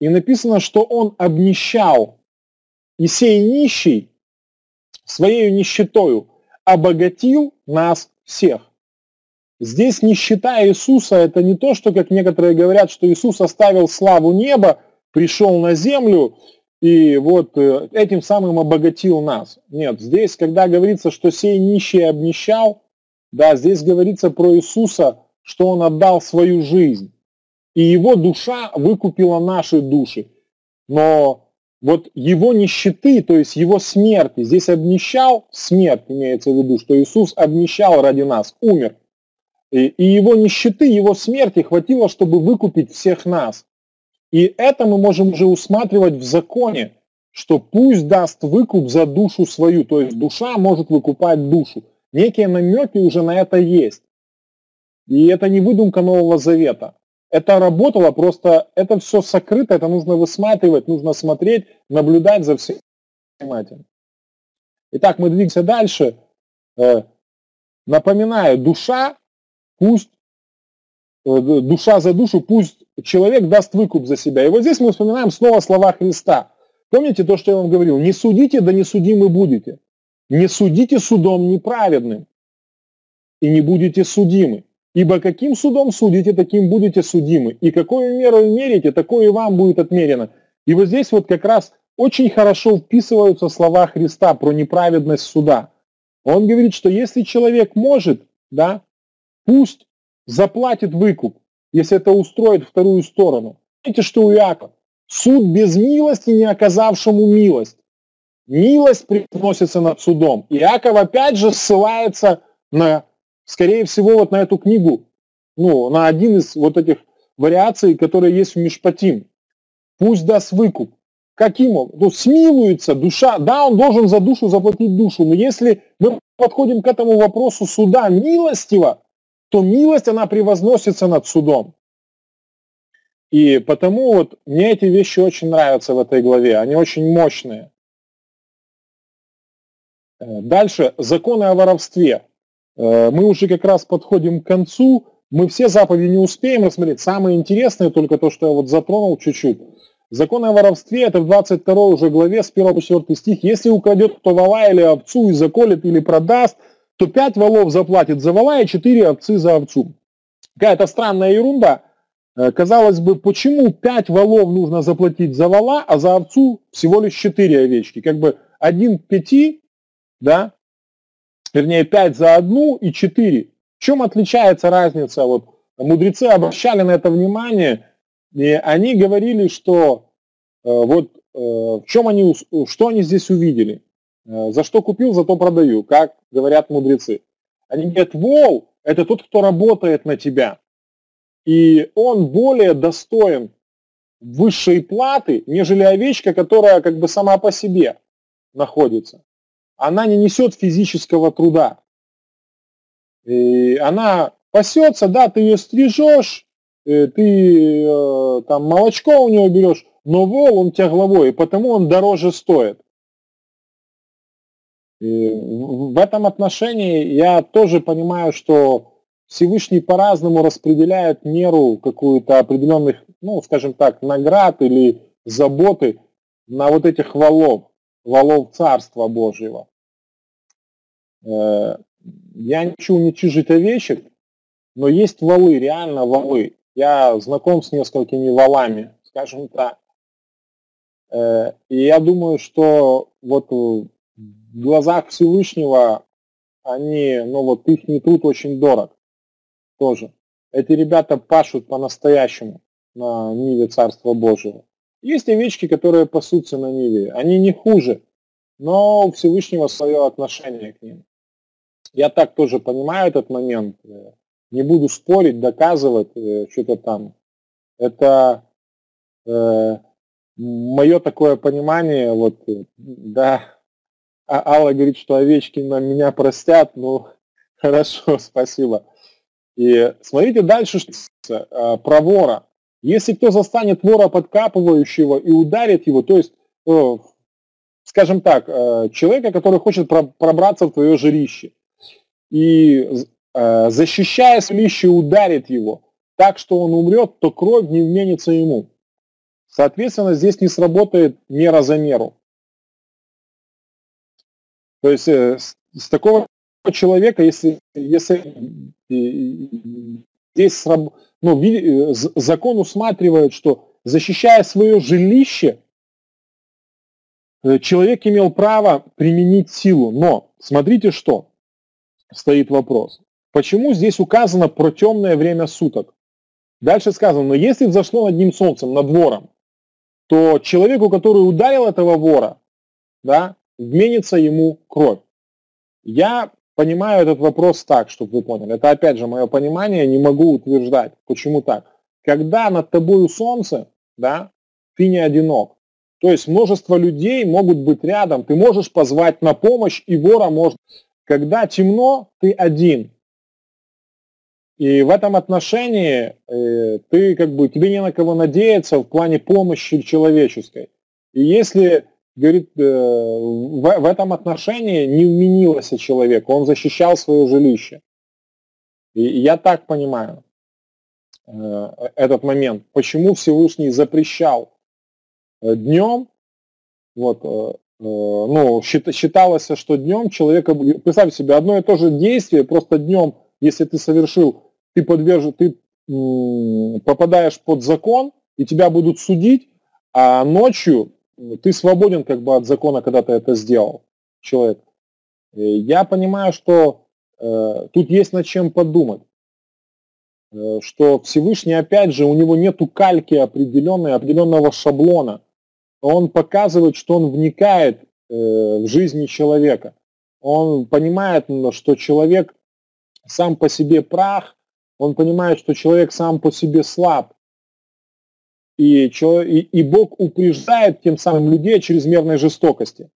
И написано, что Он обнищал, и сей нищий своей нищетою обогатил нас всех. Здесь нищета Иисуса это не то, что, как некоторые говорят, что Иисус оставил славу неба, пришел на землю и вот э, этим самым обогатил нас. Нет, здесь, когда говорится, что сей нищий обнищал, да, здесь говорится про Иисуса, что Он отдал свою жизнь. И Его душа выкупила наши души. Но вот его нищеты, то есть его смерти, здесь обнищал, смерть имеется в виду, что Иисус обнищал ради нас, умер. И, и его нищеты, его смерти хватило, чтобы выкупить всех нас. И это мы можем уже усматривать в законе, что пусть даст выкуп за душу свою, то есть душа может выкупать душу. Некие намеки уже на это есть. И это не выдумка Нового Завета это работало, просто это все сокрыто, это нужно высматривать, нужно смотреть, наблюдать за всем внимательно. Итак, мы двигаемся дальше. Э, напоминаю, душа, пусть, душа за душу, пусть человек даст выкуп за себя. И вот здесь мы вспоминаем снова слова Христа. Помните то, что я вам говорил? Не судите, да не судимы будете. Не судите судом неправедным, и не будете судимы. Ибо каким судом судите, таким будете судимы. И какую меру мерите, такое и вам будет отмерено. И вот здесь вот как раз очень хорошо вписываются слова Христа про неправедность суда. Он говорит, что если человек может, да, пусть заплатит выкуп, если это устроит вторую сторону. Знаете, что у Иакова? Суд без милости, не оказавшему милость. Милость приносится над судом. Иаков опять же ссылается на скорее всего, вот на эту книгу, ну, на один из вот этих вариаций, которые есть в Мишпатим. Пусть даст выкуп. Каким он? Ну, смилуется душа. Да, он должен за душу заплатить душу, но если мы подходим к этому вопросу суда милостиво, то милость, она превозносится над судом. И потому вот мне эти вещи очень нравятся в этой главе, они очень мощные. Э, дальше, законы о воровстве. Э, мы уже как раз подходим к концу. Мы все заповеди не успеем рассмотреть. Самое интересное только то, что я вот затронул чуть-чуть. Закон о воровстве, это в 22 уже главе с 1 по 4 стих. Если украдет кто вола или овцу и заколет или продаст, то 5 волов заплатит за вола и 4 овцы за овцу. Какая-то странная ерунда. Э, казалось бы, почему 5 валов нужно заплатить за вала, а за овцу всего лишь 4 овечки? Как бы один к 5, да, вернее 5 за одну и 4. В чем отличается разница? Вот мудрецы обращали на это внимание, и они говорили, что э, вот э, в чем они, что они здесь увидели. За что купил, зато продаю, как говорят мудрецы. Они говорят, вол – это тот, кто работает на тебя. И он более достоин высшей платы, нежели овечка, которая как бы сама по себе находится. Она не несет физического труда. И она пасется, да, ты ее стрижешь, э, ты э, там молочко у него берешь, но вол он тягловой, и потому он дороже стоит. И в этом отношении я тоже понимаю, что Всевышний по-разному распределяет меру какую-то определенных, ну, скажем так, наград или заботы на вот этих валов, валов Царства Божьего. Э, я не хочу уничижить овечек, но есть валы, реально валы. Я знаком с несколькими валами, скажем так. Э, и я думаю, что вот в глазах Всевышнего они, ну вот их труд очень дорог тоже. Эти ребята пашут по-настоящему на Ниве Царства Божьего. Есть овечки, которые пасутся на Ниве. Они не хуже, но у Всевышнего свое отношение к ним. Я так тоже понимаю этот момент. Не буду спорить, доказывать э, что-то там. Это э, мое такое понимание, вот, да, а Алла говорит, что овечки на меня простят, ну, [laughs] хорошо, спасибо. И смотрите дальше э, про вора. Если кто застанет вора подкапывающего и ударит его, то есть, э, скажем так, э, человека, который хочет пробраться в твое жилище, и защищая жилище ударит его так, что он умрет, то кровь не вменится ему. Соответственно, здесь не сработает мера за меру. То есть с, с такого человека, если, если здесь ну, э, закон усматривает, что защищая свое жилище, э, человек имел право применить силу. Но смотрите, что стоит вопрос. Почему здесь указано про темное время суток? Дальше сказано, но если взошло над ним солнцем, над вором, то человеку, который ударил этого вора, да, вменится ему кровь. Я понимаю этот вопрос так, чтобы вы поняли. Это опять же мое понимание, не могу утверждать. Почему так? Когда над тобою солнце, да, ты не одинок. То есть множество людей могут быть рядом, ты можешь позвать на помощь, и вора может. Когда темно, ты один. И в этом отношении э, ты как бы тебе не на кого надеяться в плане помощи человеческой. И если говорит, э, в, в этом отношении не вменился человек, он защищал свое жилище. И я так понимаю э, этот момент. Почему Всевышний запрещал э, днем, вот, ну, считалось, что днем человека, представь себе, одно и то же действие, просто днем, если ты совершил, ты подвержен, ты попадаешь под закон, и тебя будут судить, а ночью ты свободен как бы от закона, когда ты это сделал, человек. Я понимаю, что э, тут есть над чем подумать. Э, что Всевышний, опять же, у него нету кальки определенной, определенного шаблона. Он показывает, что он вникает э, в жизни человека. Он понимает, что человек сам по себе прах, он понимает, что человек сам по себе слаб. И, и, и Бог упреждает тем самым людей чрезмерной жестокости.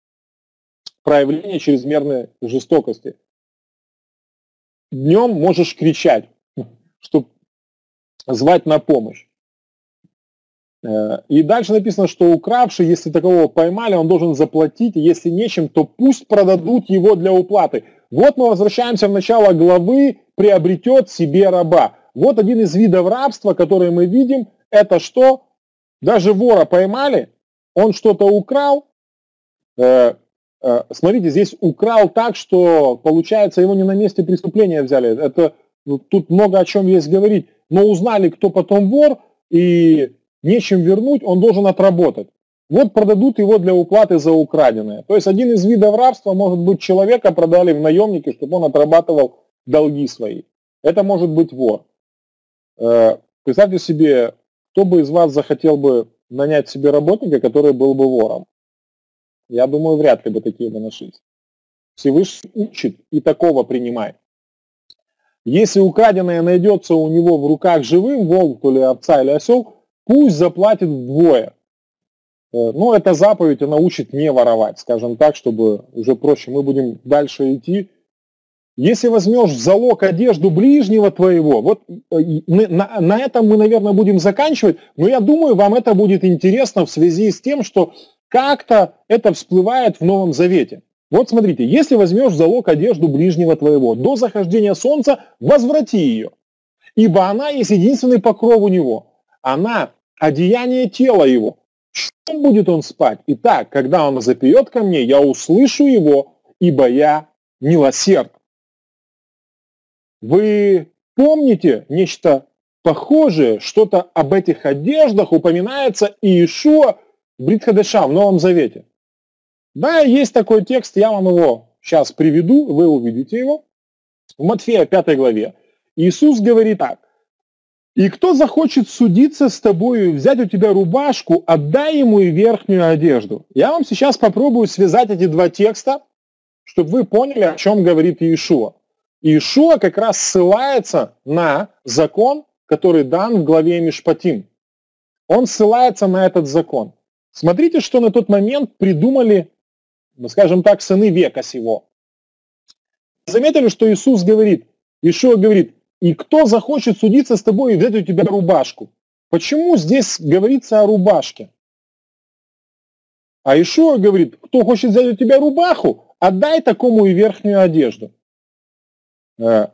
Проявление чрезмерной жестокости. Днем можешь кричать, чтобы звать на помощь. Э, и дальше написано, что укравший, если такового поймали, он должен заплатить, если нечем, то пусть продадут его для уплаты. Вот мы возвращаемся в начало главы, приобретет себе раба. Вот один из видов рабства, который мы видим, это что? Даже вора поймали, он что-то украл. Э, э, смотрите, здесь украл так, что, получается, его не на месте преступления взяли. Это ну, тут много о чем есть говорить, но узнали, кто потом вор, и нечем вернуть, он должен отработать. Вот продадут его для уплаты за украденное. То есть один из видов рабства может быть человека продали в наемники, чтобы он отрабатывал долги свои. Это может быть вор. Э, представьте себе, кто бы из вас захотел бы нанять себе работника, который был бы вором? Я думаю, вряд ли бы такие бы нашлись. Всевышний учит и такого принимает. Если украденное найдется у него в руках живым, волк, то ли овца или осел, пусть заплатит вдвое. Э, ну, эта заповедь, она учит не воровать, скажем так, чтобы уже проще. Мы будем дальше идти. Если возьмешь в залог одежду ближнего твоего, вот э, на, на этом мы, наверное, будем заканчивать, но я думаю, вам это будет интересно в связи с тем, что как-то это всплывает в Новом Завете. Вот смотрите, если возьмешь в залог одежду ближнего твоего, до захождения солнца возврати ее, ибо она есть единственный покров у него. Она одеяние тела его. Чем будет он спать? Итак, когда он запьет ко мне, я услышу его, ибо я милосерд. Вы помните нечто похожее, что-то об этих одеждах упоминается Иешуа Бритхадаша в Новом Завете. Да, есть такой текст, я вам его сейчас приведу, вы увидите его. В Матфея 5 главе. Иисус говорит так. «И кто захочет судиться с тобою и взять у тебя рубашку, отдай ему и верхнюю одежду». Я вам сейчас попробую связать эти два текста, чтобы вы поняли, о чем говорит Иешуа. Иешуа как раз ссылается на закон, который дан в главе Мишпатим. Он ссылается на этот закон. Смотрите, что на тот момент придумали ну, скажем так, сыны века сего. Заметили, что Иисус говорит, Ишуа говорит, и кто захочет судиться с тобой и взять у тебя рубашку? Почему здесь говорится о рубашке? А Ишуа говорит, кто хочет взять у тебя рубаху, отдай такому и верхнюю одежду. Э,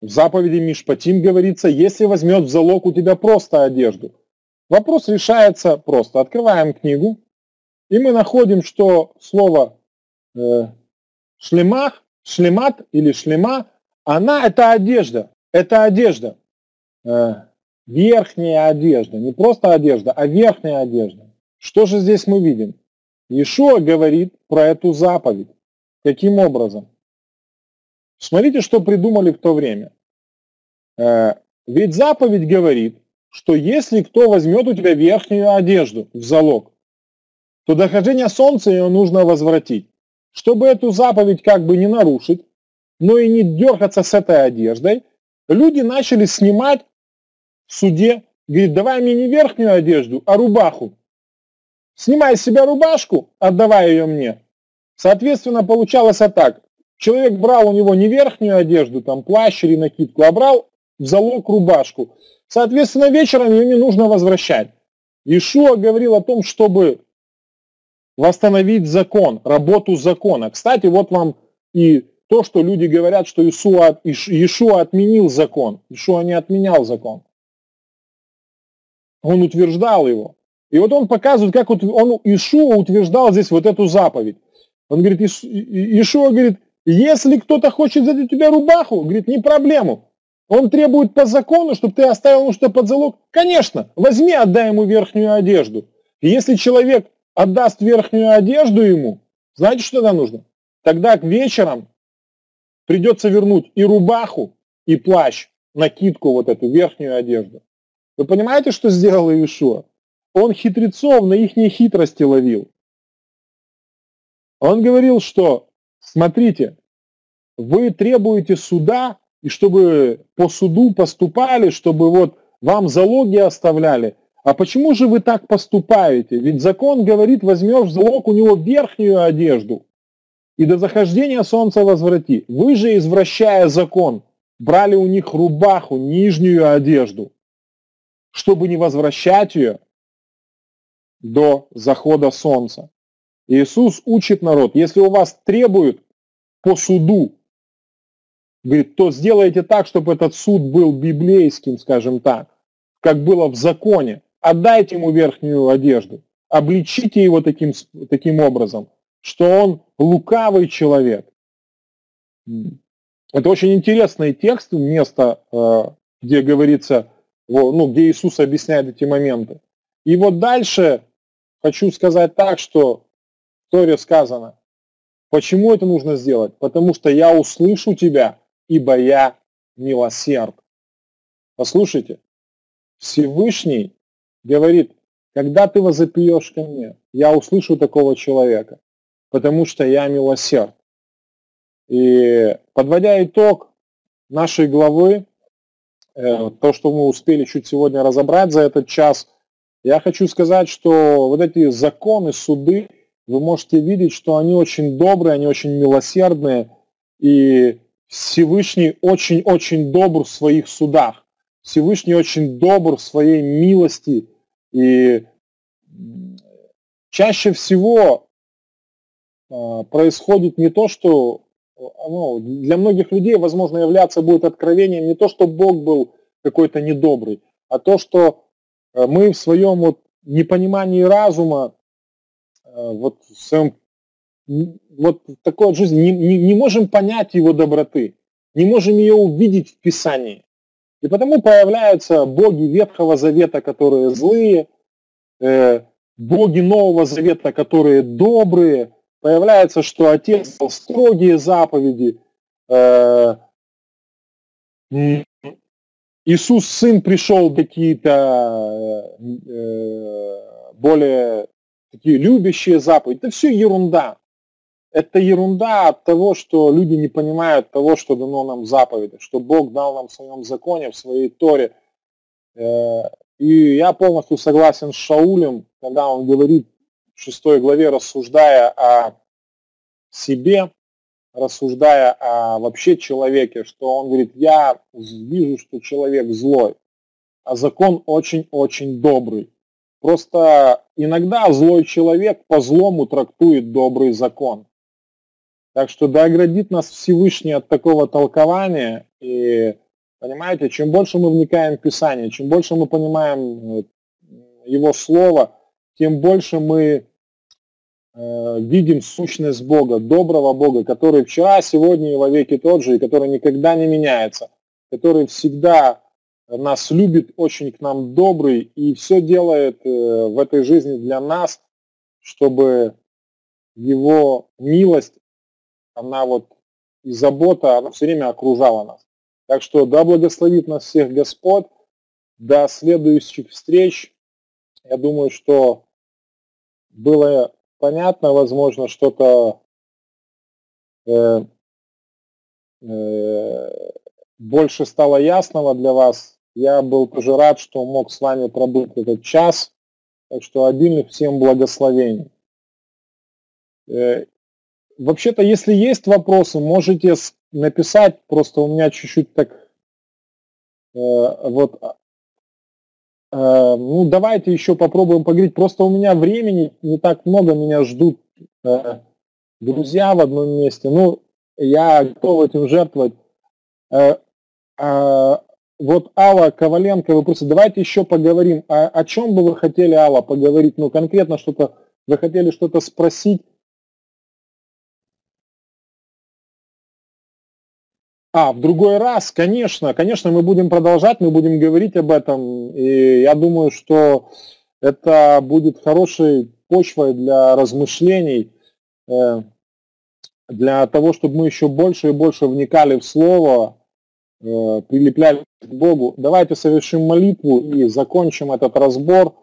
в заповеди Мишпатим говорится, если возьмет в залог у тебя просто одежду. Вопрос решается просто. Открываем книгу, и мы находим, что слово э, шлемах, шлемат или шлема, она это одежда. Это одежда. Э, верхняя одежда. Не просто одежда, а верхняя одежда. Что же здесь мы видим? Иешуа говорит про эту заповедь. Каким образом? Смотрите, что придумали в то время. Э, ведь заповедь говорит, что если кто возьмет у тебя верхнюю одежду в залог, то дохождение солнца ее нужно возвратить. Чтобы эту заповедь как бы не нарушить, но и не дергаться с этой одеждой, люди начали снимать в суде, говорит, давай мне не верхнюю одежду, а рубаху. Снимай с себя рубашку, отдавай ее мне. Соответственно, получалось так. Человек брал у него не верхнюю одежду, там плащ или накидку, а брал в залог рубашку. Соответственно, вечером ее не нужно возвращать. Ишуа говорил о том, чтобы восстановить закон, работу закона. Кстати, вот вам и то, что люди говорят, что Иешуа, Иешуа отменил закон. Иешуа не отменял закон. Он утверждал его. И вот он показывает, как он, Иешуа утверждал здесь вот эту заповедь. Он говорит, Иешуа говорит, если кто-то хочет взять у тебя рубаху, говорит, не проблему. Он требует по закону, чтобы ты оставил ему что под залог. Конечно, возьми, отдай ему верхнюю одежду. И если человек отдаст верхнюю одежду ему, знаете, что тогда нужно? Тогда к вечерам придется вернуть и рубаху, и плащ, накидку вот эту, верхнюю одежду. Вы понимаете, что сделал Иешуа? Он хитрецов на их хитрости ловил. Он говорил, что, смотрите, вы требуете суда, и чтобы по суду поступали, чтобы вот вам залоги оставляли, а почему же вы так поступаете? Ведь закон говорит, возьмешь залог у него верхнюю одежду и до захождения солнца возврати. Вы же, извращая закон, брали у них рубаху, нижнюю одежду, чтобы не возвращать ее до захода солнца. Иисус учит народ, если у вас требуют по суду, говорит, то сделайте так, чтобы этот суд был библейским, скажем так, как было в законе отдайте ему верхнюю одежду, обличите его таким, таким образом, что он лукавый человек. Это очень интересный текст, место, э, где говорится, ну, где Иисус объясняет эти моменты. И вот дальше хочу сказать так, что в Торе сказано, почему это нужно сделать? Потому что я услышу тебя, ибо я милосерд. Послушайте, Всевышний говорит, когда ты возопьешь ко мне, я услышу такого человека, потому что я милосерд. И подводя итог нашей главы, э, то, что мы успели чуть сегодня разобрать за этот час, я хочу сказать, что вот эти законы, суды, вы можете видеть, что они очень добрые, они очень милосердные, и Всевышний очень-очень добр в своих судах. Всевышний очень добр в своей милости. И чаще всего а, происходит не то, что ну, для многих людей, возможно, являться будет откровением не то, что Бог был какой-то недобрый, а то, что э, мы в своем вот непонимании разума, э, вот в своем вот такой вот жизни не, не, не можем понять его доброты, не можем ее увидеть в Писании. И потому появляются боги Ветхого Завета, которые злые, э, боги Нового Завета, которые добрые, появляется, что отец дал строгие заповеди, э, Иисус Сын пришел какие-то э, более такие любящие заповеди. Это все ерунда. Это ерунда от того, что люди не понимают того, что дано нам заповеди, что Бог дал нам в своем законе, в своей Торе. Э, и я полностью согласен с Шаулем, когда он говорит, шестой главе, рассуждая о себе, рассуждая о вообще человеке, что он говорит, я вижу, что человек злой, а закон очень-очень добрый. Просто иногда злой человек по злому трактует добрый закон. Так что да оградит нас Всевышний от такого толкования. И понимаете, чем больше мы вникаем в Писание, чем больше мы понимаем Его Слово, тем больше мы Э, видим сущность Бога, доброго Бога, который вчера, сегодня и во веки тот же, и который никогда не меняется, который всегда нас любит, очень к нам добрый и все делает э, в этой жизни для нас, чтобы его милость, она вот и забота, она все время окружала нас. Так что да благословит нас всех Господь, до следующих встреч. Я думаю, что было понятно, возможно, что-то э, э, больше стало ясного для вас. Я был тоже рад, что мог с вами пробыть этот час. Так что обильных всем благословений. Э, Вообще-то, если есть вопросы, можете написать. Просто у меня чуть-чуть так э, вот Э, ну, давайте еще попробуем поговорить. Просто у меня времени не так много, меня ждут э, друзья в одном месте. Ну, я готов этим жертвовать. Э, вот Алла Коваленко, вы просто давайте еще поговорим. А, о чем бы вы хотели, Алла, поговорить? Ну, конкретно что-то, вы хотели что-то спросить? А, в другой раз, конечно, конечно, мы будем продолжать, мы будем говорить об этом, и я думаю, что это будет хорошей почвой для размышлений, э, для того, чтобы мы еще больше и больше вникали в Слово, э, прилепляли к Богу. Давайте совершим молитву и закончим этот разбор.